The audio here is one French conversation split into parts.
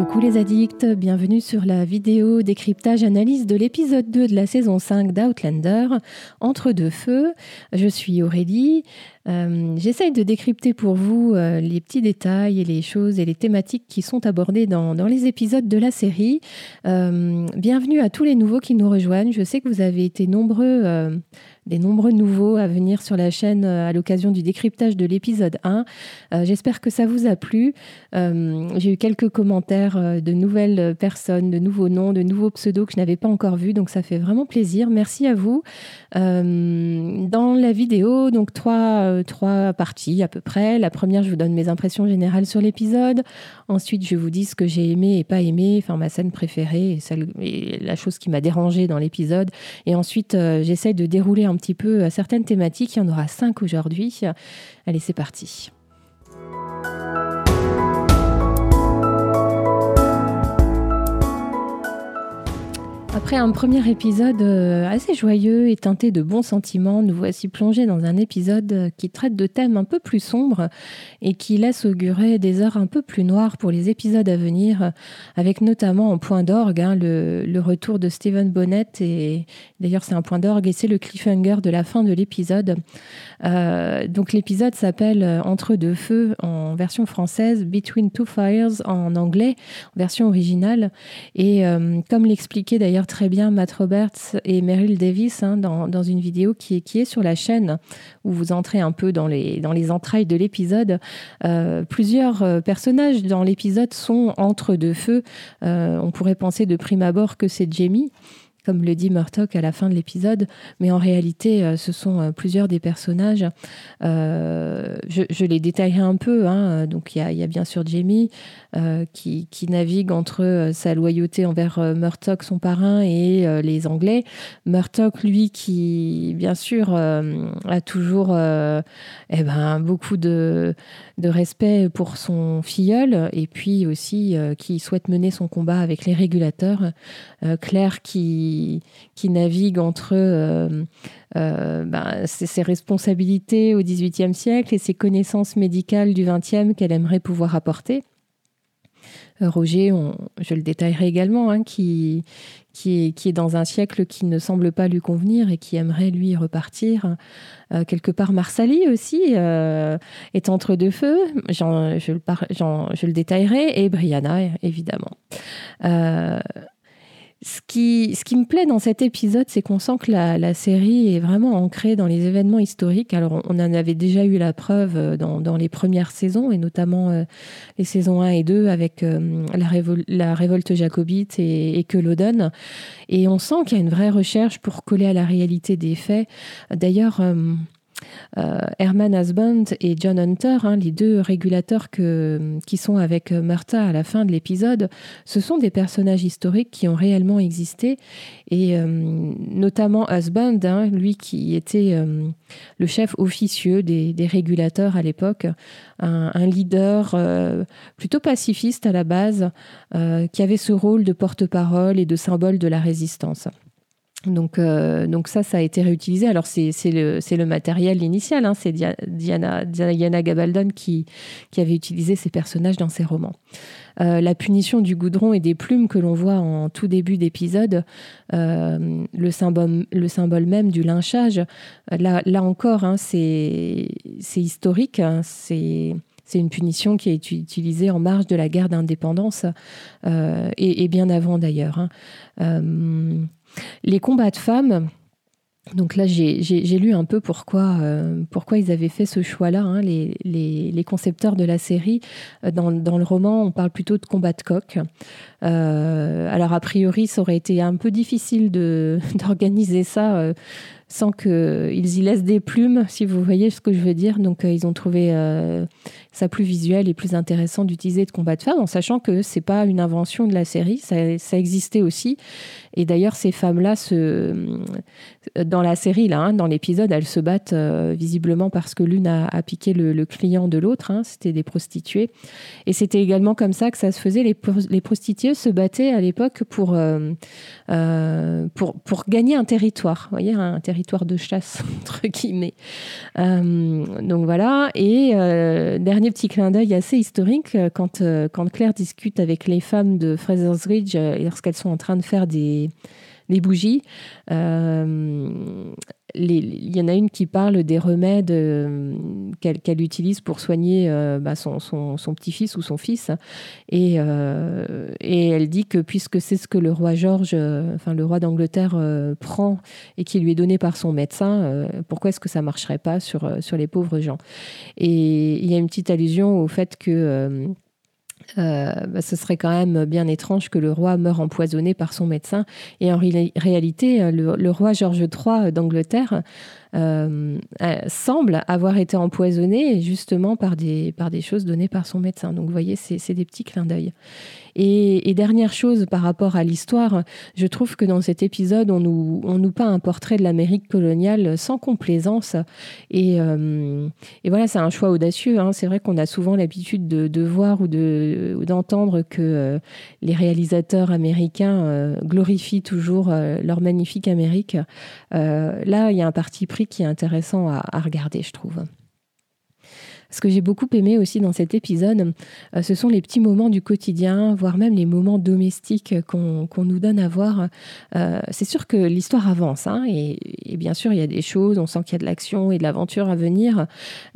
Coucou les addicts, bienvenue sur la vidéo décryptage analyse de l'épisode 2 de la saison 5 d'Outlander, Entre deux feux. Je suis Aurélie. Euh, j'essaye de décrypter pour vous euh, les petits détails et les choses et les thématiques qui sont abordées dans, les épisodes de la série. Euh, bienvenue à tous les nouveaux qui nous rejoignent. Je sais que vous avez été nombreux des nombreux nouveaux à venir sur la chaîne euh, à l'occasion du décryptage de l'épisode 1. Euh, j'espère que ça vous a plu. Euh, j'ai eu quelques commentaires de nouvelles personnes, de nouveaux noms, de nouveaux pseudos que je n'avais pas encore vus, donc ça fait vraiment plaisir. Merci à vous. dans la vidéo, donc trois, trois parties à peu près. La première, je vous donne mes impressions générales sur l'épisode. Ensuite, je vous dis ce que j'ai aimé et pas aimé, enfin ma scène préférée et, celle, et la chose qui m'a dérangé dans l'épisode. Et ensuite, j'essaye de dérouler un petit peu certaines thématiques. Il y en aura cinq aujourd'hui. Allez, c'est parti. Après un premier épisode euh, assez joyeux et teinté de bons sentiments, nous voici plongés dans un épisode qui traite de thèmes un peu plus sombres et qui laisse augurer des heures un peu plus noires pour les épisodes à venir, avec notamment en point d'orgue hein, le, retour de Stephen Bonnet. Et d'ailleurs, c'est un point d'orgue et c'est le cliffhanger de la fin de l'épisode. Euh, donc l'épisode s'appelle Entre deux feux en version française, Between Two Fires en anglais, en version originale. Et euh, comme l'expliquait d'ailleurs très bien Matt Roberts et Meryl Davis hein, dans, une vidéo qui est, qui est sur la chaîne où vous entrez un peu dans les, dans les entrailles de l'épisode. Euh, plusieurs euh, personnages dans l'épisode sont entre deux feux. Euh, on pourrait penser de prime abord que c'est Jamie comme le dit Murtock à la fin de l'épisode, mais en réalité, euh, ce sont euh, plusieurs des personnages. Euh, je, les détaillerai un peu. Hein. Donc, il y, a, bien sûr Jamie qui, navigue entre sa loyauté envers Murtock, son parrain, et les Anglais. Murtock, lui, qui, bien sûr, a toujours eh ben, beaucoup de, de, respect pour son filleul, et puis aussi qui souhaite mener son combat avec les régulateurs. Claire qui qui, navigue entre euh, euh, ben, ses, responsabilités au XVIIIe siècle et ses connaissances médicales du XXe qu'elle aimerait pouvoir apporter. Euh, Roger, je le détaillerai également, hein, qui, est, dans un siècle qui ne semble pas lui convenir et qui aimerait lui repartir. quelque part, Marsali aussi est entre deux feux, je, le détaillerai, et Brianna, évidemment. Ce qui, me plaît dans cet épisode, c'est qu'on sent que la, série est vraiment ancrée dans les événements historiques. Alors, on en avait déjà eu la preuve euh, dans, les premières saisons, et notamment euh, les saisons 1 et 2 avec euh, la, révolte jacobite et, et Culloden. Et on sent qu'il y a une vraie recherche pour coller à la réalité des faits. D'ailleurs, Herman Asbund et John Hunter, hein, les deux régulateurs qui sont avec Martha à la fin de l'épisode, ce sont des personnages historiques qui ont réellement existé. Et euh, notamment Asbund, hein, lui qui était euh, le chef officieux des, régulateurs à l'époque, un, leader plutôt pacifiste à la base, qui avait ce rôle de porte-parole et de symbole de la résistance. Donc, euh, donc ça, ça a été réutilisé. Alors c'est le, le, matériel initial, hein. c'est Diana, Diana Gabaldon qui, qui, avait utilisé ces personnages dans ses romans. Euh, la punition du goudron et des plumes que l'on voit en tout début d'épisode, euh, le, symbole, le symbole même du lynchage, là, là encore, hein, c'est historique, hein. c'est c'est une punition qui été utilisée en marge de la guerre d'indépendance et, et, bien avant d'ailleurs. Les combats de femmes, donc là, j'ai lu un peu pourquoi, euh, pourquoi ils avaient fait ce choix-là, hein, les, concepteurs de la série. Euh, dans, le roman, on parle plutôt de combat de coq. Euh, alors, a priori, ça aurait été un peu difficile d'organiser ça sans qu'ils y laissent des plumes, si vous voyez ce que je veux dire. Donc, ils ont trouvé ça plus visuel et plus intéressant d'utiliser de combat de femmes, en sachant que c'est pas une invention de la série, ça existait aussi. Et d'ailleurs, ces femmes-là, dans la série, là, hein, dans l'épisode, elles se battent euh, visiblement parce que l'une a, piqué le, client de l'autre. Hein, c'était des prostituées. Et c'était également comme ça que ça se faisait. Les, prostituées se battaient à l'époque pour, euh, euh, pour, gagner un territoire. Voyez, un territoire de chasse, entre guillemets. donc voilà. Et dernier petit clin d'œil assez historique, quand, quand Claire discute avec les femmes de Fraser's Ridge, lorsqu'elles sont en train de faire des, des bougies, il y en a une qui parle des remèdes euh, qu'elle utilise pour soigner euh, bah, son, petit-fils ou son fils. Euh, et, elle dit que puisque c'est ce que le roi George, enfin le roi d'Angleterre, prend et qui lui est donné par son médecin, pourquoi est-ce que ça marcherait pas sur, sur les pauvres gens? Et il y a une petite allusion au fait que euh, bah, ce serait quand même bien étrange que le roi meure empoisonné par son médecin. Et en réalité, euh, le, roi George III d'Angleterre euh, semble avoir été empoisonné justement par des, par des choses données par son médecin. Donc vous voyez, c'est des petits clins d'œil. Et, dernière chose par rapport à l'histoire, je trouve que dans cet épisode, on nous, peint un portrait de l'Amérique coloniale sans complaisance. Et, euh, voilà, c'est un choix audacieux. Hein. C'est vrai qu'on a souvent l'habitude de, voir ou d'entendre que euh, les réalisateurs américains euh, glorifient toujours leur magnifique Amérique. là, il y a un parti pris qui est intéressant à regarder, je trouve. Ce que j'ai beaucoup aimé aussi dans cet épisode, euh, ce sont les petits moments du quotidien, voire même les moments domestiques qu'on nous donne à voir. Euh, c'est sûr que l'histoire avance, hein, et, bien sûr, il y a des choses, on sent qu'il y a de l'action et de l'aventure à venir,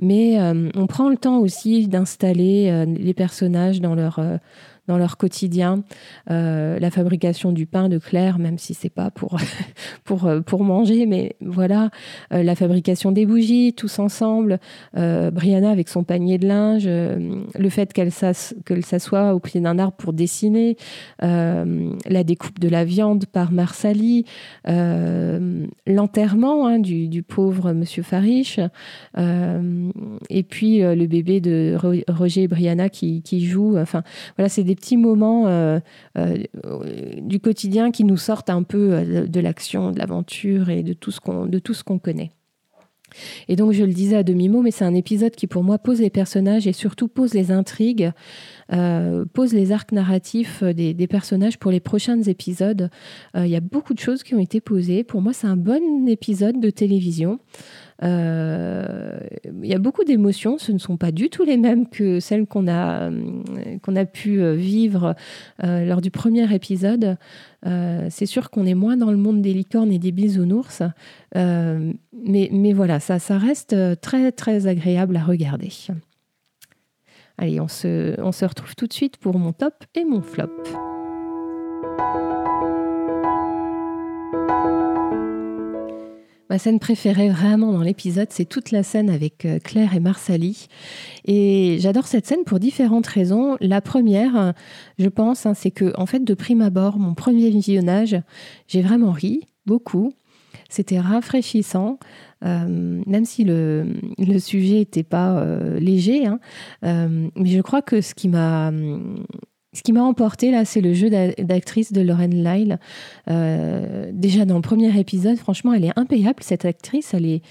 mais euh, on prend le temps aussi d'installer les personnages dans leur dans leur quotidien. Euh, la fabrication du pain de Claire, même si c'est pas pour, pour, euh, pour manger, mais voilà, euh, la fabrication des bougies, tous ensemble, Brianna avec son panier de linge, le fait qu'elle s'assoit au pied d'un arbre pour dessiner, la découpe de la viande par Marsali, l'enterrement hein, du, du, pauvre Monsieur Farish, et puis le bébé de Roger et Brianna qui, qui joue. Enfin, voilà, c'est des petits moments euh, euh, du quotidien qui nous sortent un peu euh, de l'action, de l'aventure et de tout ce qu'on connaît. Et donc, je le disais à demi-mot, mais c'est un épisode qui, pour moi, pose les personnages et surtout pose les intrigues, pose les arcs narratifs des, des, personnages pour les prochains épisodes. Il y a beaucoup de choses qui ont été posées. Pour moi, c'est un bon épisode de télévision. Euh, il y a beaucoup d'émotions, ce ne sont pas du tout les mêmes que celles qu'on a, qu'on a pu euh, vivre euh, lors du premier épisode. c'est sûr qu'on est moins dans le monde des licornes et des bisounours, mais, mais voilà, ça, ça reste très très agréable à regarder. Allez, on se, on se retrouve tout de suite pour mon top et mon flop. Ma scène préférée vraiment dans l'épisode, c'est toute la scène avec euh, Claire et Marsali. Et j'adore cette scène pour différentes raisons. La première, je pense, hein, c'est que, en fait, de prime abord, mon premier visionnage, j'ai vraiment ri, beaucoup. C'était rafraîchissant, euh, même si le, sujet n'était pas euh, léger. Hein. mais je crois que ce qui m'a ce qui m'a emporté là, c'est le jeu d'actrice de Lauren Lyle. Euh, déjà dans le premier épisode, franchement, elle est impayable cette actrice. Elle est,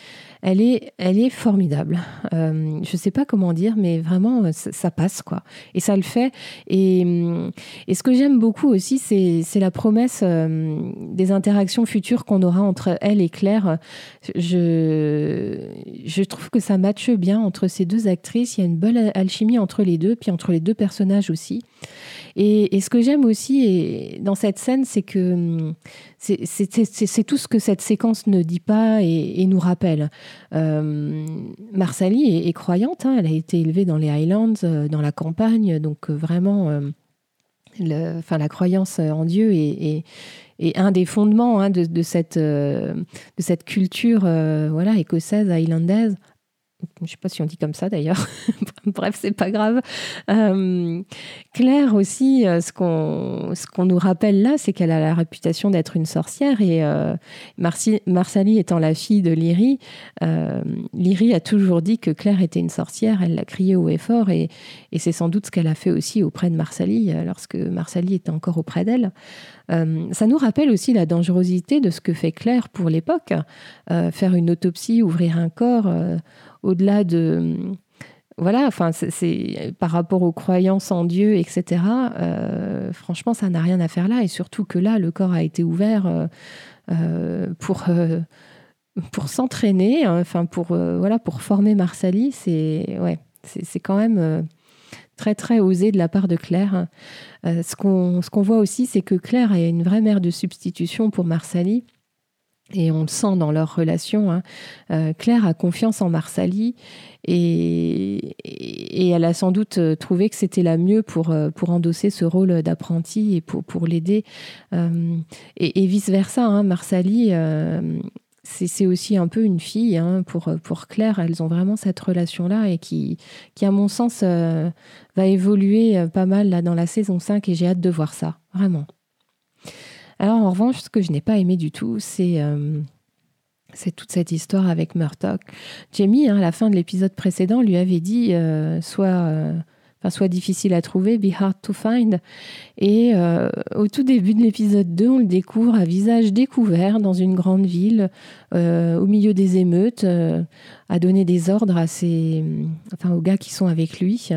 elle est, elle est formidable. Euh, je sais pas comment dire, mais vraiment, ça, passe quoi. Et ça le fait. Et, mm, et ce que j'aime beaucoup aussi, c'est la promesse euh, des interactions futures qu'on aura entre elle et Claire. Je, je trouve que ça matche bien entre ces deux actrices. Il y a une bonne alchimie entre les deux, puis entre les deux personnages aussi. Et, ce que j'aime aussi dans cette scène, c'est que hum, c'est tout ce que cette séquence ne dit pas et, nous rappelle. Euh, Marsali est, croyante, hein. elle a été élevée dans les Highlands, euh, dans la campagne, donc euh, vraiment, enfin, la croyance en Dieu est, un des fondements hein, de, cette, de cette culture écossaise, highlandaise. Je ne sais pas si on dit comme ça d'ailleurs. Bref, c'est pas grave. Euh, Claire aussi, euh, ce qu'on ce qu'on nous rappelle là, c'est qu'elle a la réputation d'être une sorcière et euh, Marsali étant la fille de Lyrie, euh, Lyrie a toujours dit que Claire était une sorcière. Elle l'a crié haut et fort et, et c'est sans doute ce qu'elle a fait aussi auprès de Marsali lorsque Marsali était encore auprès d'elle. ça nous rappelle aussi la dangerosité de ce que fait Claire pour l'époque, faire une autopsie, ouvrir un corps au-delà de voilà, enfin, c'est par rapport aux croyances en Dieu, etc. Euh, franchement, ça n'a rien à faire là, et surtout que là, le corps a été ouvert euh, euh, pour pour s'entraîner, hein, enfin pour voilà pour former Marsali, c'est ouais, c'est quand même très très osé de la part de Claire. ce qu'on voit aussi, c'est que Claire est une vraie mère de substitution pour Marsali. Et on le sent dans leur relation. Hein. Euh, Claire a confiance en Marsali et, elle a sans doute euh, trouvé que c'était la mieux pour, euh, pour endosser ce rôle d'apprenti et pour, pour l'aider. et, vice-versa, hein, Marsali, c'est aussi un peu une fille hein, pour, pour Claire. Elles ont vraiment cette relation-là et qui, qui, à mon sens, va évoluer pas mal dans la saison 5 et j'ai hâte de voir ça, vraiment. Alors en revanche, ce que je n'ai pas aimé du tout, c'est euh, toute cette histoire avec Murdoch. Jamie, hein, à la fin de l'épisode précédent, lui avait dit euh, soit, euh, soit difficile à trouver, be hard to find. Et au tout début de l'épisode 2, on le découvre à visage découvert dans une grande ville, au milieu des émeutes, à donner des ordres à ses, enfin, aux gars qui sont avec lui.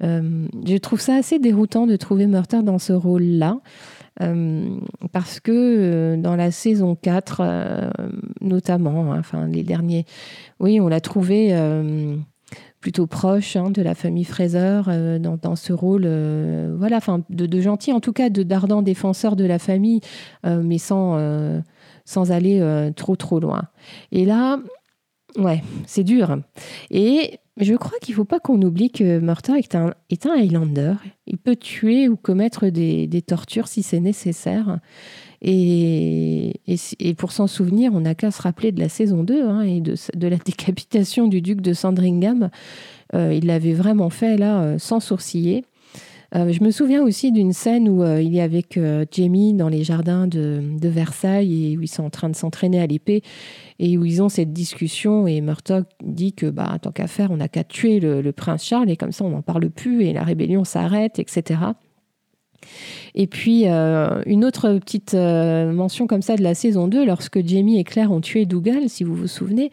je trouve ça assez déroutant de trouver Murdoch dans ce rôle-là. Euh, parce que euh, dans la saison 4, euh, notamment, hein, enfin les derniers, oui, on l'a trouvé plutôt proche hein, de la famille Fraser dans, ce rôle, voilà, enfin de, gentil, en tout cas de d'ardent défenseur de la famille, mais sans sans aller trop trop loin. Et là, ouais, c'est dur. Et je crois qu'il ne faut pas qu'on oublie que Murtaugh est un, Highlander. Il peut tuer ou commettre des, tortures si c'est nécessaire. Et, pour s'en souvenir, on n'a qu'à se rappeler de la saison 2 hein, et de, de, la décapitation du duc de Sandringham. Euh, il l'avait vraiment fait là, euh, sans sourciller. Euh, je me souviens aussi d'une scène où il est avec Jamie dans les jardins de, Versailles et où ils sont en train de s'entraîner à l'épée et où ils ont cette discussion et Murdoch dit que bah tant qu'à faire on n'a qu'à tuer le, prince Charles et comme ça on n'en parle plus et la rébellion s'arrête etc et puis, euh, une autre petite euh, mention comme ça de la saison 2, lorsque Jamie et Claire ont tué Dougal, si vous vous souvenez,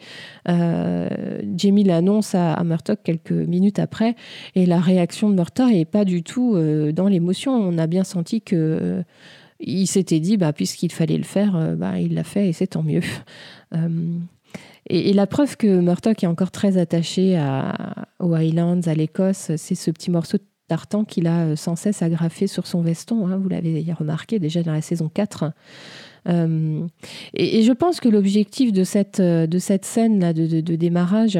euh, Jamie l'annonce à, à, quelques minutes après, et la réaction de Murdoch n'est pas du tout dans l'émotion. On a bien senti que il s'était dit, bah, puisqu'il fallait le faire, bah, il l'a fait et c'est tant mieux. Et, la preuve que Murdoch est encore très attaché à, aux Highlands, à l'Écosse, c'est ce petit morceau de tartan qu'il a euh, sans cesse agrafé sur son veston. Hein, vous l'avez remarqué déjà dans la saison 4. et, je pense que l'objectif de cette, scène-là de, de, démarrage,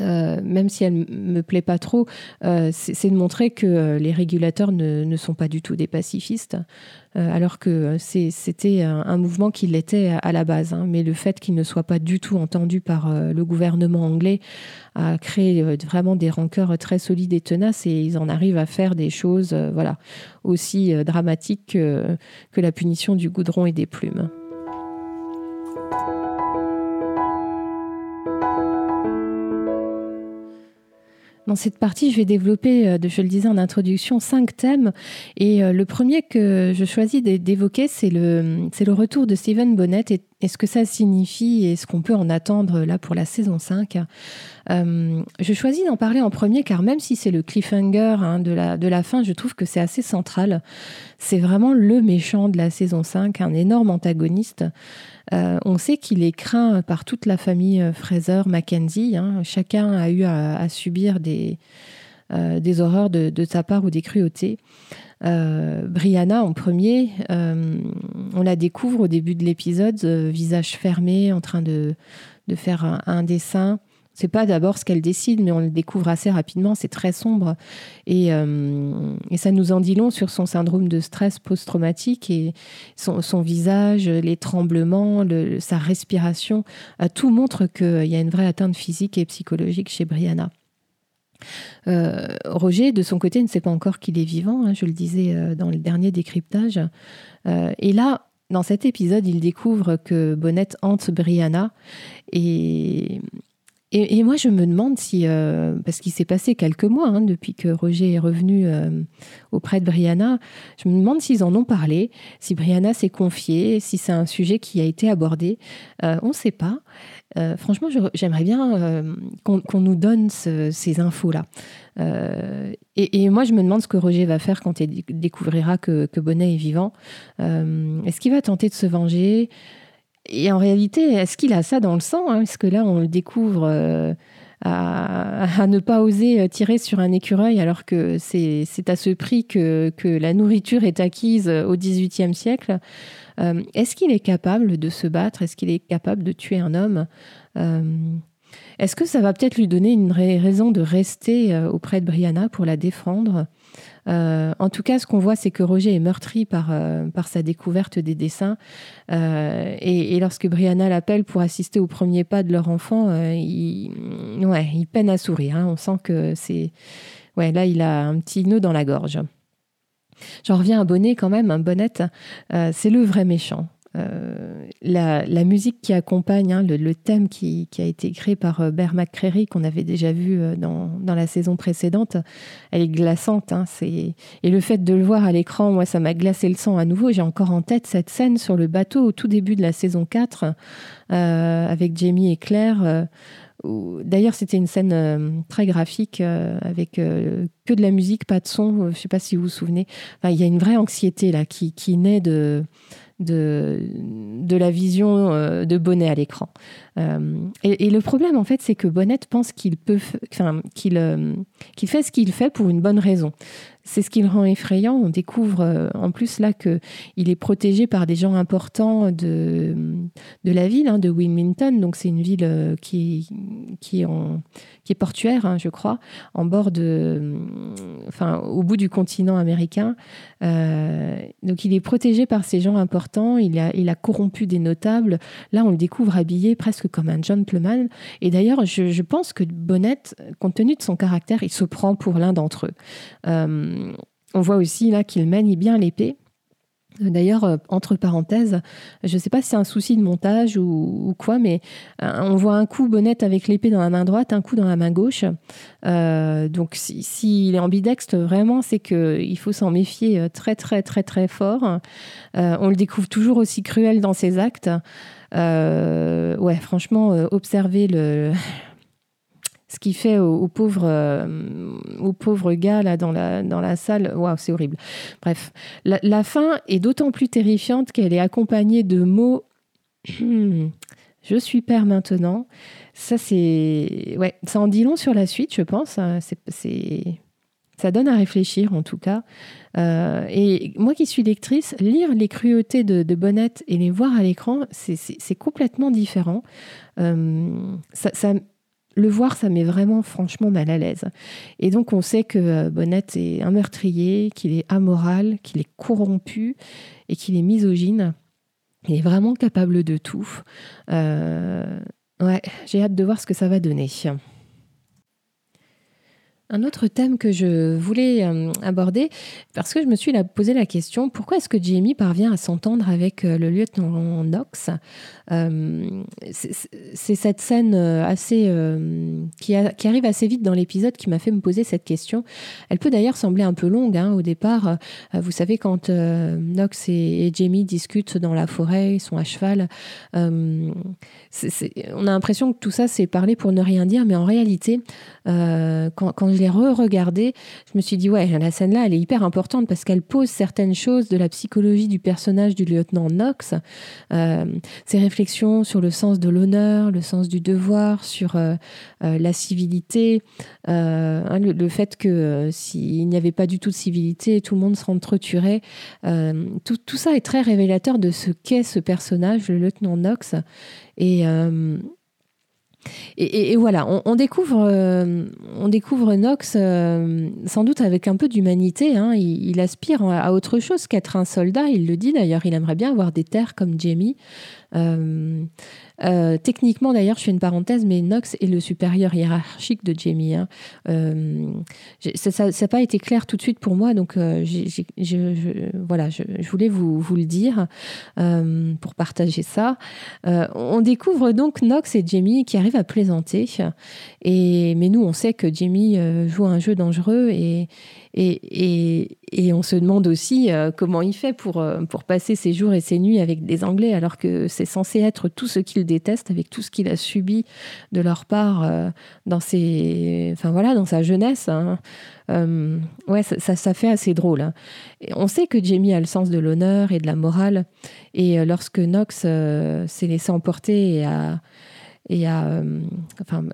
euh, même si elle me plaît pas trop, euh, c'est de montrer que euh, les régulateurs ne, sont pas du tout des pacifistes, alors que c'était un, mouvement qui l'était à, la base. Hein. mais le fait qu'il ne soit pas du tout entendu par le gouvernement anglais a créé vraiment des rancœurs très solides et tenaces, et ils en arrivent à faire des choses, voilà, aussi dramatiques que la punition du goudron et des plumes. Dans cette partie, je vais développer, euh, je le disais en introduction, cinq thèmes. Et euh, le premier que je choisis d'évoquer, c'est le, le retour de Stephen Bonnet et, ce que ça signifie et ce qu'on peut en attendre là pour la saison 5. Euh, je choisis d'en parler en premier car même si c'est le cliffhanger hein, de, la, de la fin, je trouve que c'est assez central. C'est vraiment le méchant de la saison 5, un énorme antagoniste. Euh, on sait qu'il est craint par toute la famille euh, Fraser, Mackenzie. Hein. Chacun a eu à, subir des, euh, des horreurs de, sa part ou des cruautés. Brianna en premier, on la découvre au début de l'épisode, visage fermé, en train de, de faire un dessin c'est pas d'abord ce qu'elle décide, mais on le découvre assez rapidement. C'est très sombre et, euh, ça nous en dit long sur son syndrome de stress post-traumatique et son, visage, les tremblements, sa respiration. Euh, tout montre qu'il y a une vraie atteinte physique et psychologique chez Brianna. Euh, Roger, de son côté, ne sait pas encore qu'il est vivant. Hein, je le disais dans le dernier décryptage. et là, dans cet épisode, il découvre que Bonnet hante Brianna et et, moi, je me demande si, euh, parce qu'il s'est passé quelques mois hein, depuis que Roger est revenu euh, auprès de Brianna, je me demande s'ils en ont parlé, si Brianna s'est confiée, si c'est un sujet qui a été abordé. Euh, on ne sait pas. Franchement, j'aimerais bien qu'on nous donne ces infos-là. Et, moi, je me demande ce que Roger va faire quand il découvrira que, Bonnet est vivant. Est-ce qu'il va tenter de se venger? Et en réalité, est-ce qu'il a ça dans le sang hein? Est-ce que là, on le découvre à, ne pas oser tirer sur un écureuil alors que c'est à ce prix que, que, la nourriture est acquise au XVIIIe siècle. Euh, est-ce qu'il est capable de se battre? Est-ce qu'il est capable de tuer un homme? Euh, Est-ce que ça va peut-être lui donner une raison de rester euh, auprès de Brianna pour la défendre? En tout cas, ce qu'on voit, c'est que Roger est meurtri par, par sa découverte des dessins. et, lorsque Brianna l'appelle pour assister au premier pas de leur enfant, il, ouais, il peine à sourire. Hein. On sent que c'est. Ouais, là, il a un petit nœud dans la gorge. J'en reviens à Bonnet quand même, un Bonnet, euh, c'est le vrai méchant. Euh, la, musique qui accompagne hein, le, thème qui, a été créé par euh, Bear McCreary, qu'on avait déjà vu dans, la saison précédente, elle est glaçante. Hein, et le fait de le voir à l'écran, moi, ça m'a glacé le sang à nouveau. J'ai encore en tête cette scène sur le bateau au tout début de la saison 4, avec Jamie et Claire. D'ailleurs, c'était une scène euh, très graphique euh, avec euh, que de la musique, pas de son. je ne sais pas si vous vous souvenez. il y a une vraie anxiété là qui, naît de, de, la vision de Bonnet à l'écran. Et, le problème, en fait, c'est que Bonnet pense qu'il peut, qu'il fait ce qu'il fait pour une bonne raison. C'est ce qui le rend effrayant. On découvre euh, en plus là qu'il est protégé par des gens importants de, de la ville, hein, de Wilmington. Donc c'est une ville euh, qui, qui, est, portuaire, hein, je crois, en bord de, enfin, au bout du continent américain. Euh, donc il est protégé par ces gens importants. Il a, il a corrompu des notables. Là, on le découvre habillé presque comme un gentleman. Et d'ailleurs, je, je pense que Bonnet, compte tenu de son caractère, il se prend pour l'un d'entre eux on voit aussi là qu'il manie bien l'épée. D'ailleurs, euh, entre parenthèses, je ne sais pas si c'est un souci de montage ou, quoi, mais euh, on voit un coup Bonnette avec l'épée dans la main droite, un coup dans la main gauche. Euh, donc, s'il est ambidextre, vraiment, c'est qu'il faut s'en méfier très, très, très, très fort. on le découvre toujours aussi cruel dans ses actes. ouais, franchement, observer le, ce qu'il fait aux, pauvres, euh, pauvres gars là dans la, dans la salle, waouh, c'est horrible. Bref, la, fin est d'autant plus terrifiante qu'elle est accompagnée de mots Je suis père maintenant. Ça, c'est. Ouais, ça en dit long sur la suite, je pense. C'est. Ça donne à réfléchir, en tout cas. Euh, et moi qui suis lectrice, lire les cruautés de, de Bonnette et les voir à l'écran, c'est complètement différent. Euh, ça le voir, ça met vraiment franchement mal à l'aise. Et donc on sait que euh, Bonnette est un meurtrier, qu'il est amoral, qu'il est corrompu et qu'il est misogyne. Il est vraiment capable de tout. Euh, ouais, j'ai hâte de voir ce que ça va donner. Un autre thème que je voulais euh, aborder, parce que je me suis posé la question, pourquoi est-ce que Jamie parvient à s'entendre avec euh, le lieutenant Knox? Euh, C'est cette scène assez qui, arrive assez vite dans l'épisode qui m'a fait me poser cette question. Elle peut d'ailleurs sembler un peu longue hein, au départ. vous savez, quand Knox et, Jamie discutent dans la forêt, ils sont à cheval, on a l'impression que tout ça c'est parlé pour ne rien dire, mais en réalité, quand, quand je l'ai re-regardé, je me suis dit, ouais, la scène-là, elle est hyper importante parce qu'elle pose certaines choses de la psychologie du personnage du lieutenant Knox, euh, ses réflexions sur le sens de l'honneur, le sens du devoir, sur euh, euh, la civilité, hein, le, fait que s'il n'y avait pas du tout de civilité, tout le monde se entretuerait. Tout, tout, ça est très révélateur de ce qu'est ce personnage, le lieutenant Knox. Et, voilà, on, découvre, euh, on découvre Knox euh, sans doute avec un peu d'humanité. Hein. Il, aspire à autre chose qu'être un soldat. Il le dit d'ailleurs. Il aimerait bien avoir des terres comme Jamie. Euh, euh, techniquement, d'ailleurs, je fais une parenthèse, mais Knox est le supérieur hiérarchique de Jamie. Hein. Euh, ça n'a pas été clair tout de suite pour moi, donc je, voilà, je, voulais vous, le dire pour partager ça. on découvre donc Knox et Jamie qui arrivent à plaisanter, et, mais nous, on sait que Jamie joue un jeu dangereux et, on se demande aussi comment il fait pour, pour passer ses jours et ses nuits avec des Anglais alors que c'est censé être tout ce qu'il déteste avec tout ce qu'il a subi de leur part dans ses, enfin voilà, dans sa jeunesse. Hein. ouais, ça, ça, fait assez drôle. Hein. on sait que Jamie a le sens de l'honneur et de la morale, et lorsque Knox s'est laissé emporter et a et a enfin,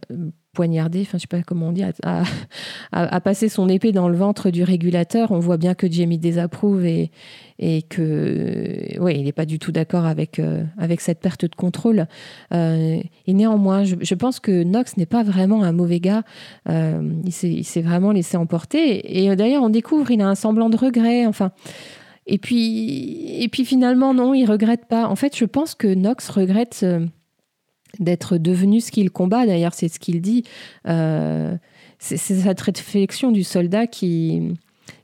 poignardé, enfin je sais pas comment on dit, à, passer son épée dans le ventre du régulateur. On voit bien que Jamie désapprouve et, et que ouais, il n'est pas du tout d'accord avec, euh, avec cette perte de contrôle. Euh, et néanmoins, je, pense que Knox n'est pas vraiment un mauvais gars. Euh, il s'est vraiment laissé emporter. Et, d'ailleurs, on découvre, il a un semblant de regret. Enfin. Et puis, et puis finalement, non, il regrette pas. En fait, je pense que Knox regrette d'être devenu ce qu'il combat. D'ailleurs, c'est ce qu'il dit. Euh, c'est cette réflexion du soldat qui,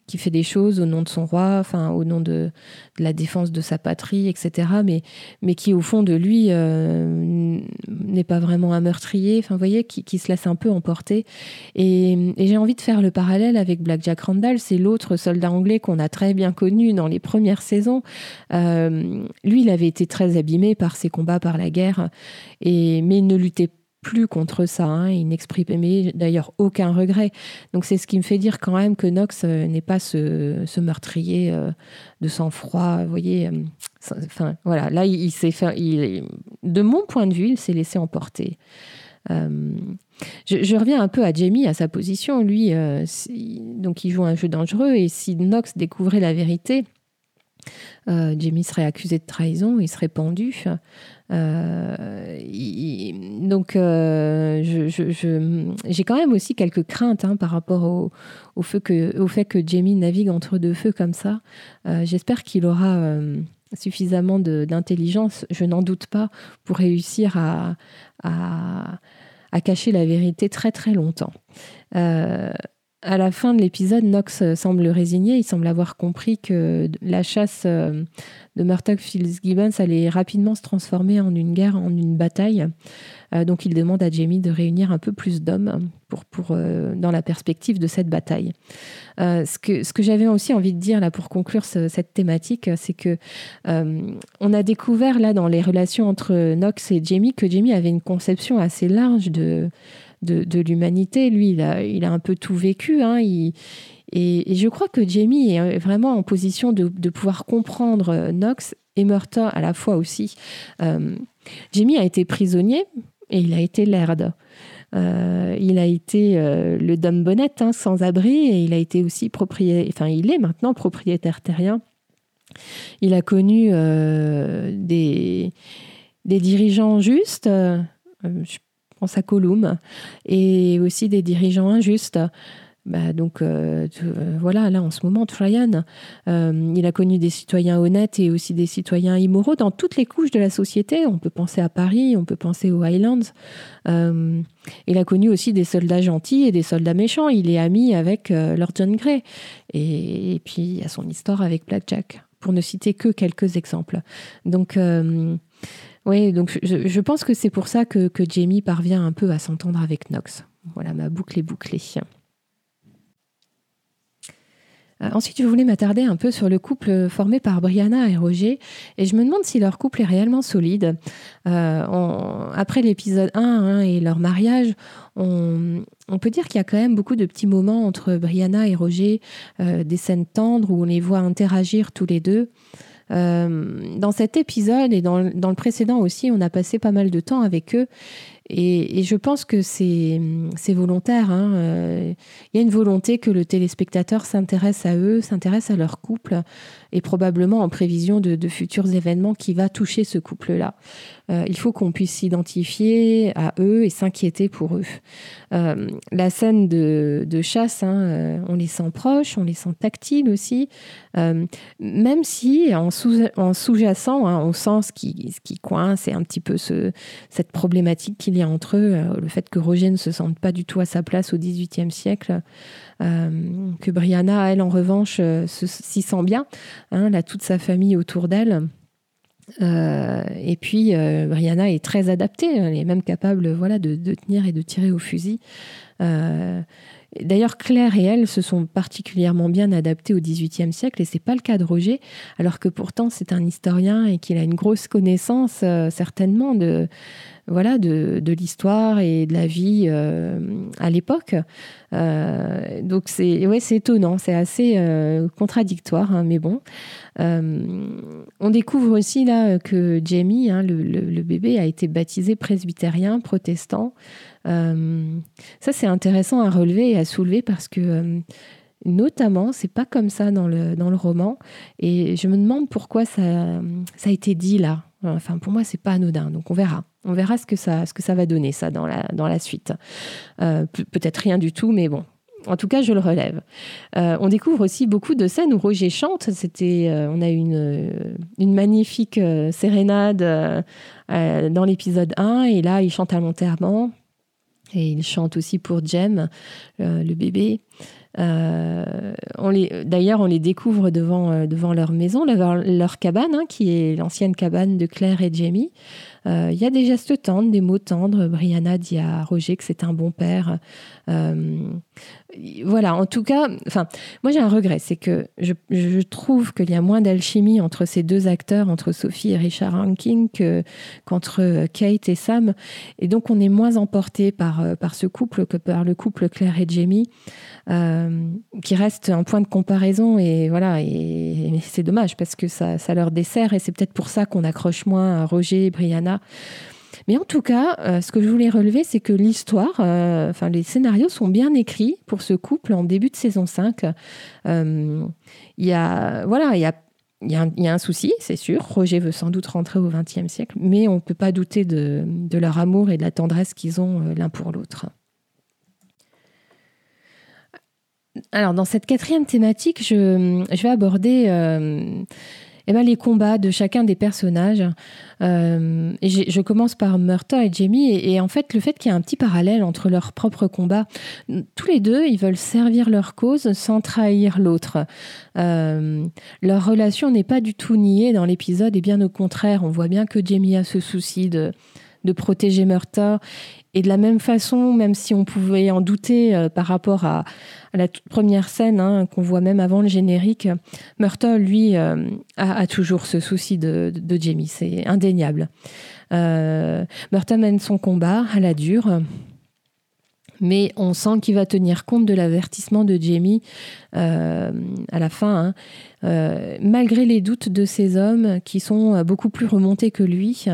qui fait des choses au nom de son roi, enfin au nom de, la défense de sa patrie, etc. Mais, mais qui au fond de lui euh, n'est pas vraiment un meurtrier, enfin vous voyez, qui, se laisse un peu emporter. Et, j'ai envie de faire le parallèle avec Black Jack Randall, c'est l'autre soldat anglais qu'on a très bien connu dans les premières saisons. Euh, lui, il avait été très abîmé par ses combats, par la guerre, et, mais il ne luttait plus contre ça. Hein. Il n'exprimait d'ailleurs aucun regret. Donc c'est ce qui me fait dire quand même que Knox euh, n'est pas ce, meurtrier euh, de sang-froid. Voyez, euh, enfin voilà, là il, s'est fait, il, de mon point de vue, il s'est laissé emporter. je, reviens un peu à Jamie, à sa position. Lui, donc il joue un jeu dangereux et si Knox découvrait la vérité, Jamie serait accusé de trahison, il serait pendu. Euh, donc, euh, j'ai quand même aussi quelques craintes hein, par rapport au, fait que, au fait que Jamie navigue entre deux feux comme ça. Euh, j'espère qu'il aura suffisamment d'intelligence, je n'en doute pas, pour réussir à, cacher la vérité très très longtemps à la fin de l'épisode, Knox euh, semble résigné. Il semble avoir compris que la chasse euh, de Murtagh Fitzgibbons allait rapidement se transformer en une guerre, en une bataille. Euh, donc il demande à Jamie de réunir un peu plus d'hommes pour, pour, dans la perspective de cette bataille. ce que, ce que j'avais aussi envie de dire là pour conclure cette thématique, c'est que on a découvert là dans les relations entre Knox et Jamie que Jamie avait une conception assez large de de, l'humanité. Lui, il a, un peu tout vécu. Hein. et, je crois que Jamie est vraiment en position de, pouvoir comprendre euh, Knox et Murta à la fois aussi. Euh, Jamie a été prisonnier et il a été laird. Euh, il a été le dame hein, sans abri et il a été aussi propriétaire, enfin il est maintenant propriétaire terrien. Il a connu des, des dirigeants justes. je à Colum, et aussi des dirigeants injustes. Bah, donc euh, euh, voilà, là en ce moment, Traian, euh, il a connu des citoyens honnêtes et aussi des citoyens immoraux dans toutes les couches de la société. On peut penser à Paris, on peut penser aux Highlands. il a connu aussi des soldats gentils et des soldats méchants. Il est ami avec Lord John Grey. Et, puis il y a son histoire avec Blackjack, pour ne citer que quelques exemples. Donc oui, donc je, pense que c'est pour ça que, Jamie parvient un peu à s'entendre avec Knox. Voilà, ma boucle est bouclée. Euh, ensuite, je voulais m'attarder un peu sur le couple formé par Brianna et Roger, et je me demande si leur couple est réellement solide. Euh, après l'épisode 1 hein, et leur mariage, on, peut dire qu'il y a quand même beaucoup de petits moments entre Brianna et Roger, euh, des scènes tendres où on les voit interagir tous les deux. Euh, dans cet épisode et dans, dans, le précédent aussi, on a passé pas mal de temps avec eux. Et, je pense que c'est volontaire. Hein. Euh, il y a une volonté que le téléspectateur s'intéresse à eux, s'intéresse à leur couple, et probablement en prévision de, futurs événements qui va toucher ce couple-là. Euh, il faut qu'on puisse s'identifier à eux et s'inquiéter pour eux. Euh, la scène de, chasse, hein, on les sent proches, on les sent tactiles aussi, même si en sous-jacent, hein, on sent ce qui, ce qui coince et un petit peu ce, cette problématique qu'il entre eux, le fait que Roger ne se sente pas du tout à sa place au XVIIIe siècle. Euh, que Brianna, elle, en revanche, euh, s'y sent bien. Hein, elle a toute sa famille autour d'elle. et puis, Brianna est très adaptée, elle est même capable voilà, de, tenir et de tirer au fusil. D'ailleurs, Claire et elle se sont particulièrement bien adaptées au XVIIIe siècle, et c'est pas le cas de Roger, alors que pourtant c'est un historien et qu'il a une grosse connaissance euh, certainement de voilà de, l'histoire et de la vie euh, à l'époque. Euh, donc c'est ouais c'est étonnant, c'est assez contradictoire, hein, mais bon. on découvre aussi là que Jamie, hein, le, bébé, a été baptisé presbytérien, protestant. Euh, ça, c'est intéressant à relever et à soulever parce que euh, notamment, c'est pas comme ça dans le, dans le roman. Et je me demande pourquoi ça, ça a été dit là. Enfin, pour moi, c'est pas anodin. Donc, on verra. On verra ce que ça, ce que ça va donner, ça, dans la, dans la suite. Euh, peut-être rien du tout, mais bon. En tout cas, je le relève. on découvre aussi beaucoup de scènes où Roger chante. C'était, on a une, une magnifique sérénade dans l'épisode 1, et là, il chante à l'enterrement. Et il chante aussi pour Jem, euh, le bébé. Euh, d'ailleurs, on les découvre devant, euh, devant leur maison, leur, cabane, hein, qui est l'ancienne cabane de Claire et Jamie. Il y a des gestes tendres, des mots tendres. Brianna dit à Roger que c'est un bon père voilà, en tout cas, moi j'ai un regret, c'est que je, trouve qu'il y a moins d'alchimie entre ces deux acteurs, entre Sophie et Richard Rankin, qu'entre euh, Kate et Sam. Et donc on est moins emporté par, euh, ce couple que par le couple Claire et Jamie, euh, qui reste un point de comparaison. Et voilà, et, c'est dommage parce que ça, ça leur dessert et c'est peut-être pour ça qu'on accroche moins à Roger et Brianna. Mais en tout cas, euh, ce que je voulais relever, c'est que l'histoire, euh, les scénarios sont bien écrits pour ce couple en début de saison 5. Euh, il y a, y a y, a un, souci, c'est sûr. Roger veut sans doute rentrer au XXe siècle, mais on ne peut pas douter de, leur amour et de la tendresse qu'ils ont l'un pour l'autre. Alors, dans cette quatrième thématique, je vais aborder eh ben, les combats de chacun des personnages. Euh, je commence par Murta et Jamie. Et, en fait, le fait qu'il y ait un petit parallèle entre leurs propres combats, tous les deux, ils veulent servir leur cause sans trahir l'autre. Euh, leur relation n'est pas du tout niée dans l'épisode, et bien au contraire, on voit bien que Jamie a ce souci de, de protéger Murta. Et de la même façon, même si on pouvait en douter euh, par rapport à, la première scène hein, qu'on voit même avant le générique, Murtaugh, lui, euh, a, toujours ce souci de, Jamie, c'est indéniable. Euh, mène son combat à la dure, mais on sent qu'il va tenir compte de l'avertissement de Jamie euh, à la fin, hein. euh, malgré les doutes de ces hommes qui sont beaucoup plus remontés que lui.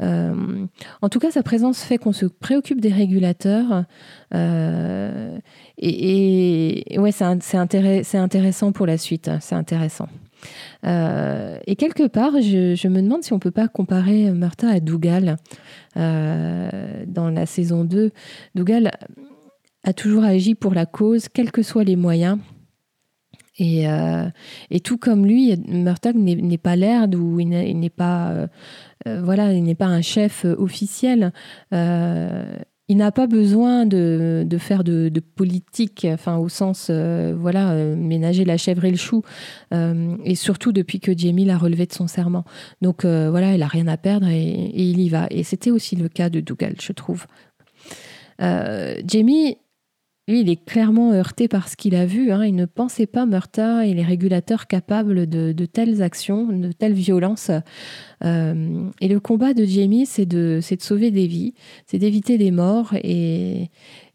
en tout cas, sa présence fait qu'on se préoccupe des régulateurs. et, ouais, c'est intéressant pour la suite. C'est intéressant. Euh, et quelque part, je, me demande si on peut pas comparer Martha à Dougal euh, dans la saison 2. Dougal a toujours agi pour la cause, quels que soient les moyens. Et, euh, tout comme lui, Murtaugh n'est pas l'herbe ou il n'est pas, voilà, il n'est pas un chef officiel il n'a pas besoin de, faire de, politique, enfin au sens, euh, voilà, euh, ménager la chèvre et le chou, euh, et surtout depuis que Jamie l'a relevé de son serment. Donc voilà, il a rien à perdre et, il y va. Et c'était aussi le cas de Dougal, je trouve. Jamie, lui, il est clairement heurté par ce qu'il a vu. Hein. Il ne pensait pas Murta et les régulateurs capables de, telles actions, de telles violences. Euh, et le combat de Jamie, c'est de, de sauver des vies, c'est d'éviter des morts. Et,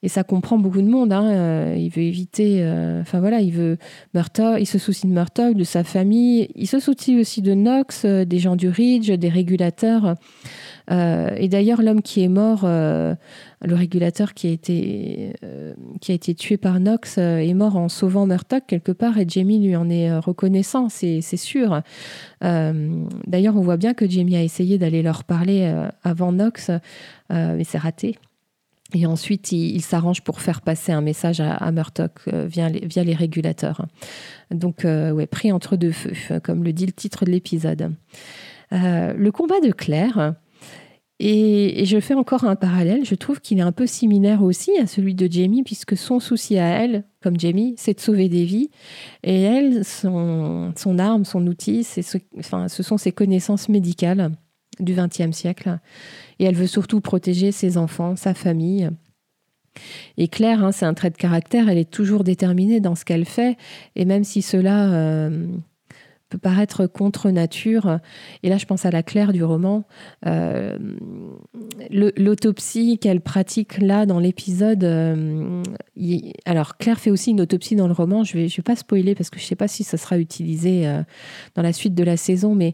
ça comprend beaucoup de monde. Hein. Euh, il veut éviter. Euh, enfin voilà, il veut Murta, il se soucie de Murta, de sa famille. Il se soucie aussi de Knox, des gens du Ridge, des régulateurs. Euh, et d'ailleurs, l'homme qui est mort, euh, le régulateur qui a été, euh, tué par Knox, est mort en sauvant Murtock quelque part, et Jamie lui en est reconnaissant, c'est sûr. d'ailleurs, on voit bien que Jamie a essayé d'aller leur parler avant Knox, mais c'est raté. Et ensuite, il, s'arrange pour faire passer un message à, à via, les, via, les, régulateurs. Donc, ouais, pris entre deux feux, comme le dit le titre de l'épisode. le combat de Claire, Et, je fais encore un parallèle. Je trouve qu'il est un peu similaire aussi à celui de Jamie, puisque son souci à elle, comme Jamie, c'est de sauver des vies. Et elle, son, arme, son outil, ce, enfin, ce sont ses connaissances médicales du XXe siècle. Et elle veut surtout protéger ses enfants, sa famille. Et Claire, hein, c'est un trait de caractère, elle est toujours déterminée dans ce qu'elle fait. Et même si cela euh, peut paraître contre nature. Et là, je pense à la Claire du roman. Euh, l'autopsie qu'elle pratique là dans l'épisode. Euh, alors, Claire fait aussi une autopsie dans le roman. Je ne vais, je pas spoiler parce que je ne sais pas si ça sera utilisé euh, dans la suite de la saison. Mais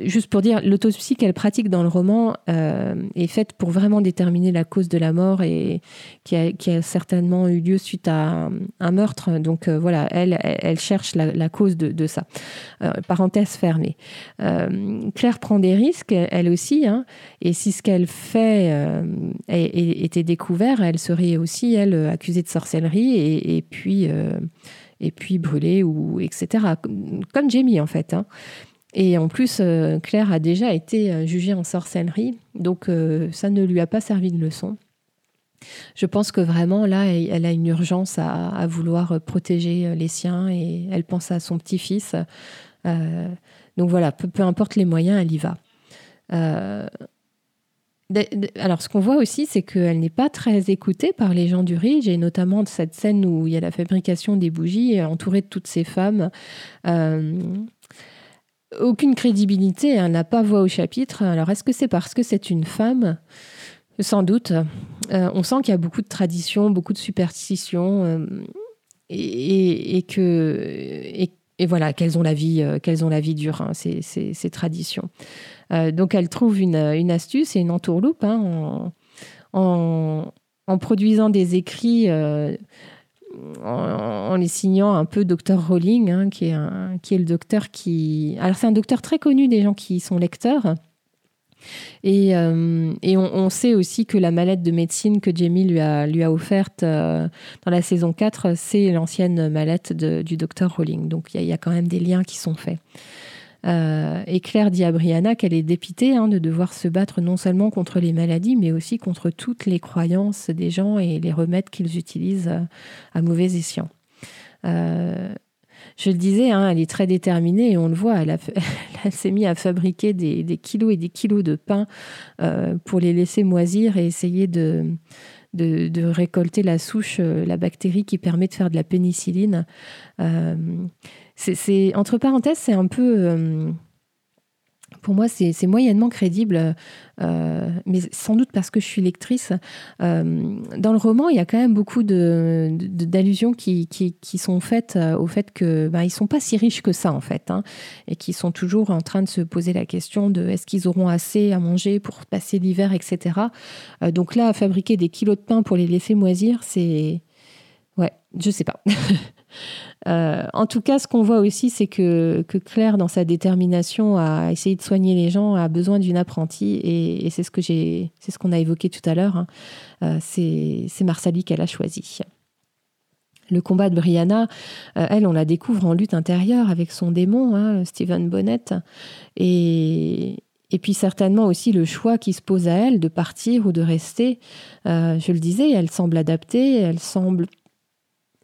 juste pour dire, l'autopsie qu'elle pratique dans le roman est faite pour vraiment déterminer la cause de la mort et qui a, certainement eu lieu suite à un, meurtre. Donc voilà, elle, elle, cherche la, la cause de, de Euh, parenthèse fermée. Euh, Claire prend des risques, elle aussi, hein, et si ce qu'elle fait euh, était découvert, elle serait aussi, elle, accusée de sorcellerie et, puis, et puis brûlée, ou, etc. Comme Jamie, en fait. Hein. Et en plus, Claire a déjà été jugée en sorcellerie, donc ça ne lui a pas servi de leçon. Je pense que vraiment, là, elle a une urgence à, vouloir protéger les siens et elle pense à son petit-fils. Euh, donc voilà, peu, importe les moyens, elle y va. Euh, alors, ce qu'on voit aussi, c'est qu'elle n'est pas très écoutée par les gens du Ridge, et notamment de cette scène où il y a la fabrication des bougies, entourée de toutes ces femmes. Euh, aucune crédibilité, elle n'a pas voix au chapitre. Alors, est-ce que c'est parce que c'est une femme sans doute. Euh, on sent qu'il y a beaucoup de traditions, beaucoup de superstitions, euh, et, que et, voilà qu'elles ont la vie, euh, qu'elles ont la vie dure hein, ces, traditions. donc elle trouve une, astuce et une entourloupe hein, en, produisant des écrits. En, les signant un peu Dr Rowling, hein, qui, est qui est le docteur qui... Alors c'est un docteur très connu des gens qui sont lecteurs, et, euh, on, sait aussi que la mallette de médecine que Jamie lui a, offerte euh, dans la saison 4, c'est l'ancienne mallette du docteur Rowling. Donc il y, a quand même des liens qui sont faits. Euh, et Claire dit à Brianna qu'elle est dépitée hein, de devoir se battre non seulement contre les maladies, mais aussi contre toutes les croyances des gens et les remèdes qu'ils utilisent à mauvais escient je le disais, hein, elle est très déterminée et on le voit, elle, s'est mise à fabriquer des, kilos et des kilos de pain euh, pour les laisser moisir et essayer de, récolter la souche, euh, la bactérie qui permet de faire de la pénicilline. Euh, c'est, entre parenthèses, c'est un peu pour moi, c'est moyennement crédible, euh, mais sans doute parce que je suis lectrice. Euh, dans le roman, il y a quand même beaucoup d'allusions de, qui, qui, sont faites euh, au fait que ben, ils sont pas si riches que ça, en fait, hein, et qui sont toujours en train de se poser la question de est-ce qu'ils auront assez à manger pour passer l'hiver, etc. donc là, fabriquer des kilos de pain pour les laisser moisir, c'est... Ouais, je sais pas. Euh, en tout cas, ce qu'on voit aussi, c'est que, Claire, dans sa détermination à essayer de soigner les gens, a besoin d'une apprentie. Et, c'est ce que j'ai, c'est ce qu'on a évoqué tout à l'heure. Hein. Euh, c'est, Marsali qu'elle a choisi. Le combat de Brianna, euh, elle, on la découvre en lutte intérieure avec son démon, hein, Stephen Bonnet. Et, et puis certainement aussi le choix qui se pose à elle de partir ou de rester. je le disais, elle semble adaptée, elle semble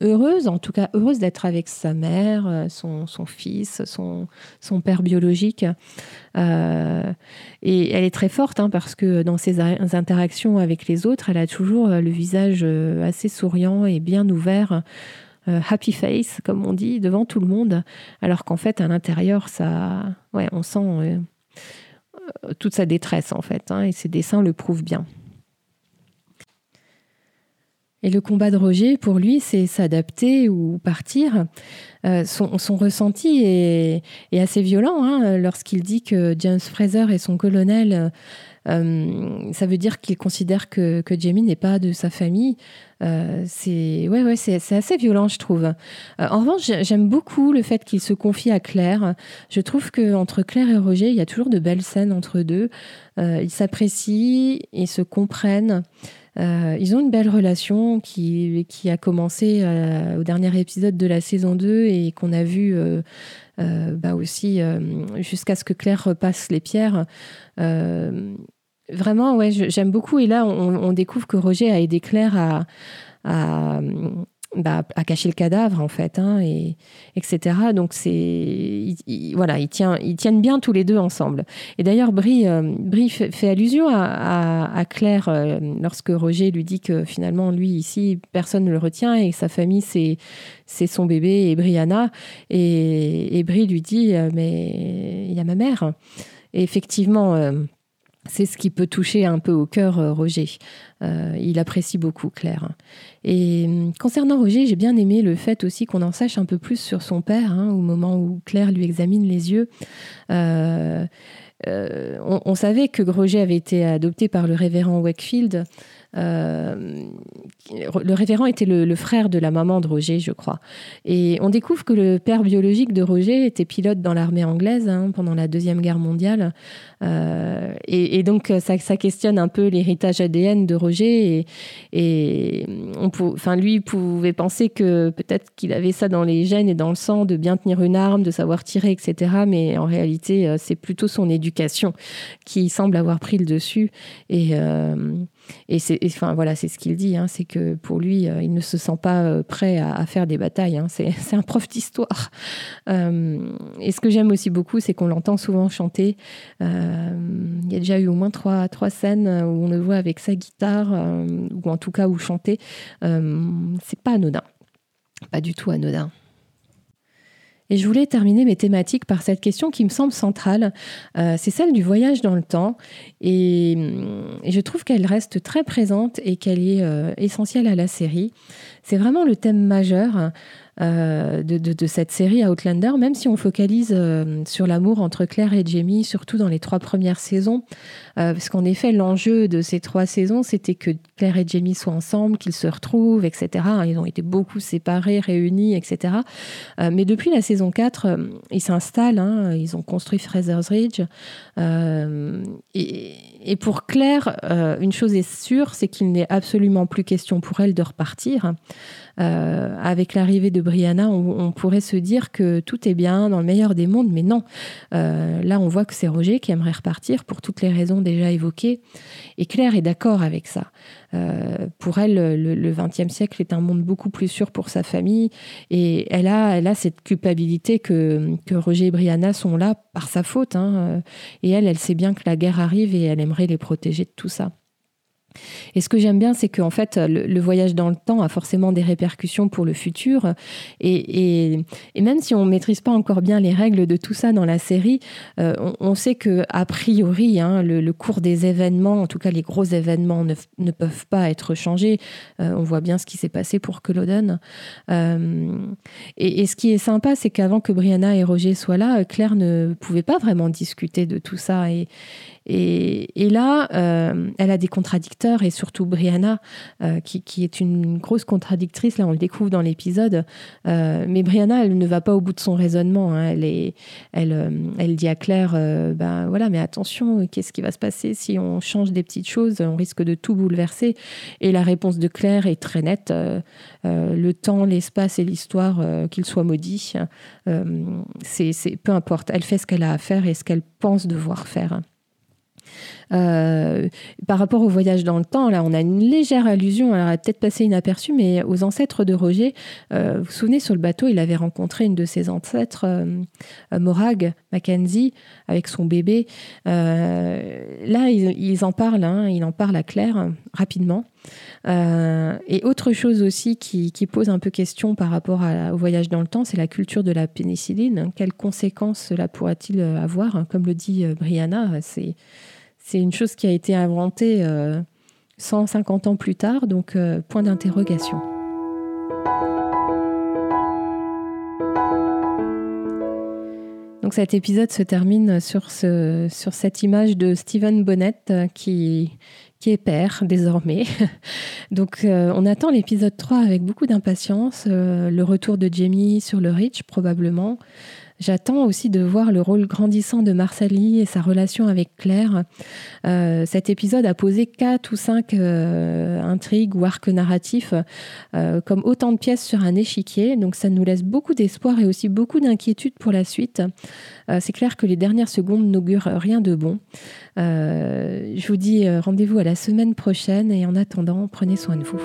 heureuse, en tout cas heureuse d'être avec sa mère, euh, son, fils, son, son, père biologique. Euh, et elle est très forte hein, parce que dans ses interactions avec les autres, elle a toujours euh, le visage assez souriant et bien ouvert. happy face, comme on dit, devant tout le monde, alors qu'en fait, à l'intérieur, ça, ouais, on sent toute sa détresse, en fait, hein, et ses dessins le prouvent bien. Et le combat de Roger, pour lui, c'est s'adapter ou partir. Euh, son, ressenti est, assez violent hein, lorsqu'il dit que James Fraser est son colonel. Euh, ça veut dire qu'il considère que, Jamie n'est pas de sa famille. Euh, c'est ouais, ouais, c'est assez violent, je trouve. en revanche, j'aime beaucoup le fait qu'il se confie à Claire. Je trouve que entre Claire et Roger, il y a toujours de belles scènes entre deux. ils s'apprécient, ils se comprennent. Euh, ils ont une belle relation qui, qui a commencé euh, au dernier épisode de la saison 2 et qu'on a vu euh, bah aussi jusqu'à ce que Claire repasse les pierres. vraiment, ouais, j'aime beaucoup. Et là, on, découvre que Roger a aidé Claire à, à, bah, à cacher le cadavre en fait, hein, et etc. Donc c'est voilà, ils, tient, ils tiennent bien tous les deux ensemble. Et d'ailleurs, Brie, euh, fait, allusion à, à, Claire euh, lorsque Roger lui dit que finalement lui ici personne ne le retient et sa famille c'est c'est son bébé et Brianna et, et Brie lui dit euh, mais il y a ma mère. Et effectivement c'est ce qui peut toucher un peu au cœur euh, Roger. Euh, il apprécie beaucoup Claire. Et hum, concernant Roger, j'ai bien aimé le fait aussi qu'on en sache un peu plus sur son père, hein, au moment où Claire lui examine les yeux. Euh, on, savait que Roger avait été adopté par le révérend Wakefield. Le révérend était le, frère de la maman de Roger, je crois. Et on découvre que le père biologique de Roger était pilote dans l'armée anglaise hein, pendant la Deuxième Guerre mondiale. Euh, et, donc, ça, ça, questionne un peu l'héritage ADN de Roger. Et, et on enfin, lui pouvait penser que peut-être qu'il avait ça dans les gènes et dans le sang, de bien tenir une arme, de savoir tirer, etc. Mais en réalité, euh, c'est plutôt son éducation qui semble avoir pris le dessus. Et, euh, et c'est, enfin voilà, c'est ce qu'il dit, hein, c'est que pour lui, il ne se sent pas prêt à, faire des batailles. Hein. c'est, un prof d'histoire. et ce que j'aime aussi beaucoup, c'est qu'on l'entend souvent chanter. Euh, il y a déjà eu au moins trois, trois scènes où on le voit avec sa guitare, euh, ou en tout cas où chanter. Euh, c'est pas anodin. Pas du tout anodin. Et je voulais terminer mes thématiques par cette question qui me semble centrale. c'est celle du voyage dans le temps. Et, et je trouve qu'elle reste très présente et qu'elle est essentielle à la série. C'est vraiment le thème majeur. Euh, de, cette série Outlander, même si on focalise euh, sur l'amour entre Claire et Jamie, surtout dans les trois premières saisons, euh, parce qu'en effet, l'enjeu de ces trois saisons, c'était que Claire et Jamie soient ensemble, qu'ils se retrouvent, etc. Ils ont été beaucoup séparés, réunis, etc. mais depuis la saison 4, ils s'installent, hein, ils ont construit Fraser's Ridge. Et, et, pour Claire, une chose est sûre, c'est qu'il n'est absolument plus question pour elle de repartir. Euh, avec l'arrivée de Brianna, on, pourrait se dire que tout est bien dans le meilleur des mondes, mais non. Euh, là, on voit que c'est Roger qui aimerait repartir pour toutes les raisons déjà évoquées. Et Claire est d'accord avec ça. Euh, pour elle, le XXe siècle est un monde beaucoup plus sûr pour sa famille et elle a, cette culpabilité que, que Roger et Brianna sont là par sa faute. Hein. Et elle, elle sait bien que la guerre arrive et elle aimerait les protéger de tout ça. Et ce que j'aime bien, c'est qu'en fait, le, voyage dans le temps a forcément des répercussions pour le futur. Et, même si on ne maîtrise pas encore bien les règles de tout ça dans la série, euh, on, sait que a priori, hein, le, cours des événements, en tout cas les gros événements, ne, peuvent pas être changés. Euh, on voit bien ce qui s'est passé pour Culloden. Euh, et, ce qui est sympa, c'est qu'avant que Brianna et Roger soient là, Claire ne pouvait pas vraiment discuter de tout ça. Et, là, euh, elle a des contradicteurs et surtout Brianna, euh, qui, est une grosse contradictrice. Là, on le découvre dans l'épisode. Euh, mais Brianna, elle ne va pas au bout de son raisonnement. Hein. Elle, est, elle, elle dit à Claire, ben voilà, mais attention, qu'est-ce qui va se passer si on change des petites choses On risque de tout bouleverser? Et la réponse de Claire est très nette. le temps, l'espace et l'histoire, qu'ils soient maudits, c'est peu importe. Elle fait ce qu'elle a à faire et ce qu'elle pense devoir faire. Euh, par rapport au voyage dans le temps, là, on a une légère allusion, alors elle peut-être passé inaperçue, mais aux ancêtres de Roger. Euh, vous vous souvenez, sur le bateau, il avait rencontré une de ses ancêtres, euh, Morag Mackenzie, avec son bébé. là, ils, en parlent, hein, il en parle à Claire rapidement. Et autre chose aussi qui, pose un peu question par rapport au voyage dans le temps, c'est la culture de la pénicilline. Quelles conséquences cela pourra-t-il avoir Comme le dit Brianna, c'est c'est une chose qui a été inventée 150 euh, ans plus tard, donc euh, point d'interrogation. Donc cet épisode se termine sur, ce, sur cette image de Stephen Bonnet euh, qui, est père désormais. Donc on attend l'épisode 3 avec beaucoup d'impatience, le retour de Jamie sur le Rich probablement. J'attends aussi de voir le rôle grandissant de Marsali et sa relation avec Claire. Euh, cet épisode a posé quatre ou cinq euh, intrigues ou arcs narratifs euh, comme autant de pièces sur un échiquier. Donc ça nous laisse beaucoup d'espoir et aussi beaucoup d'inquiétude pour la suite. C'est clair que les dernières secondes n'augurent rien de bon. je vous dis rendez-vous à la semaine prochaine et en attendant, prenez soin de vous.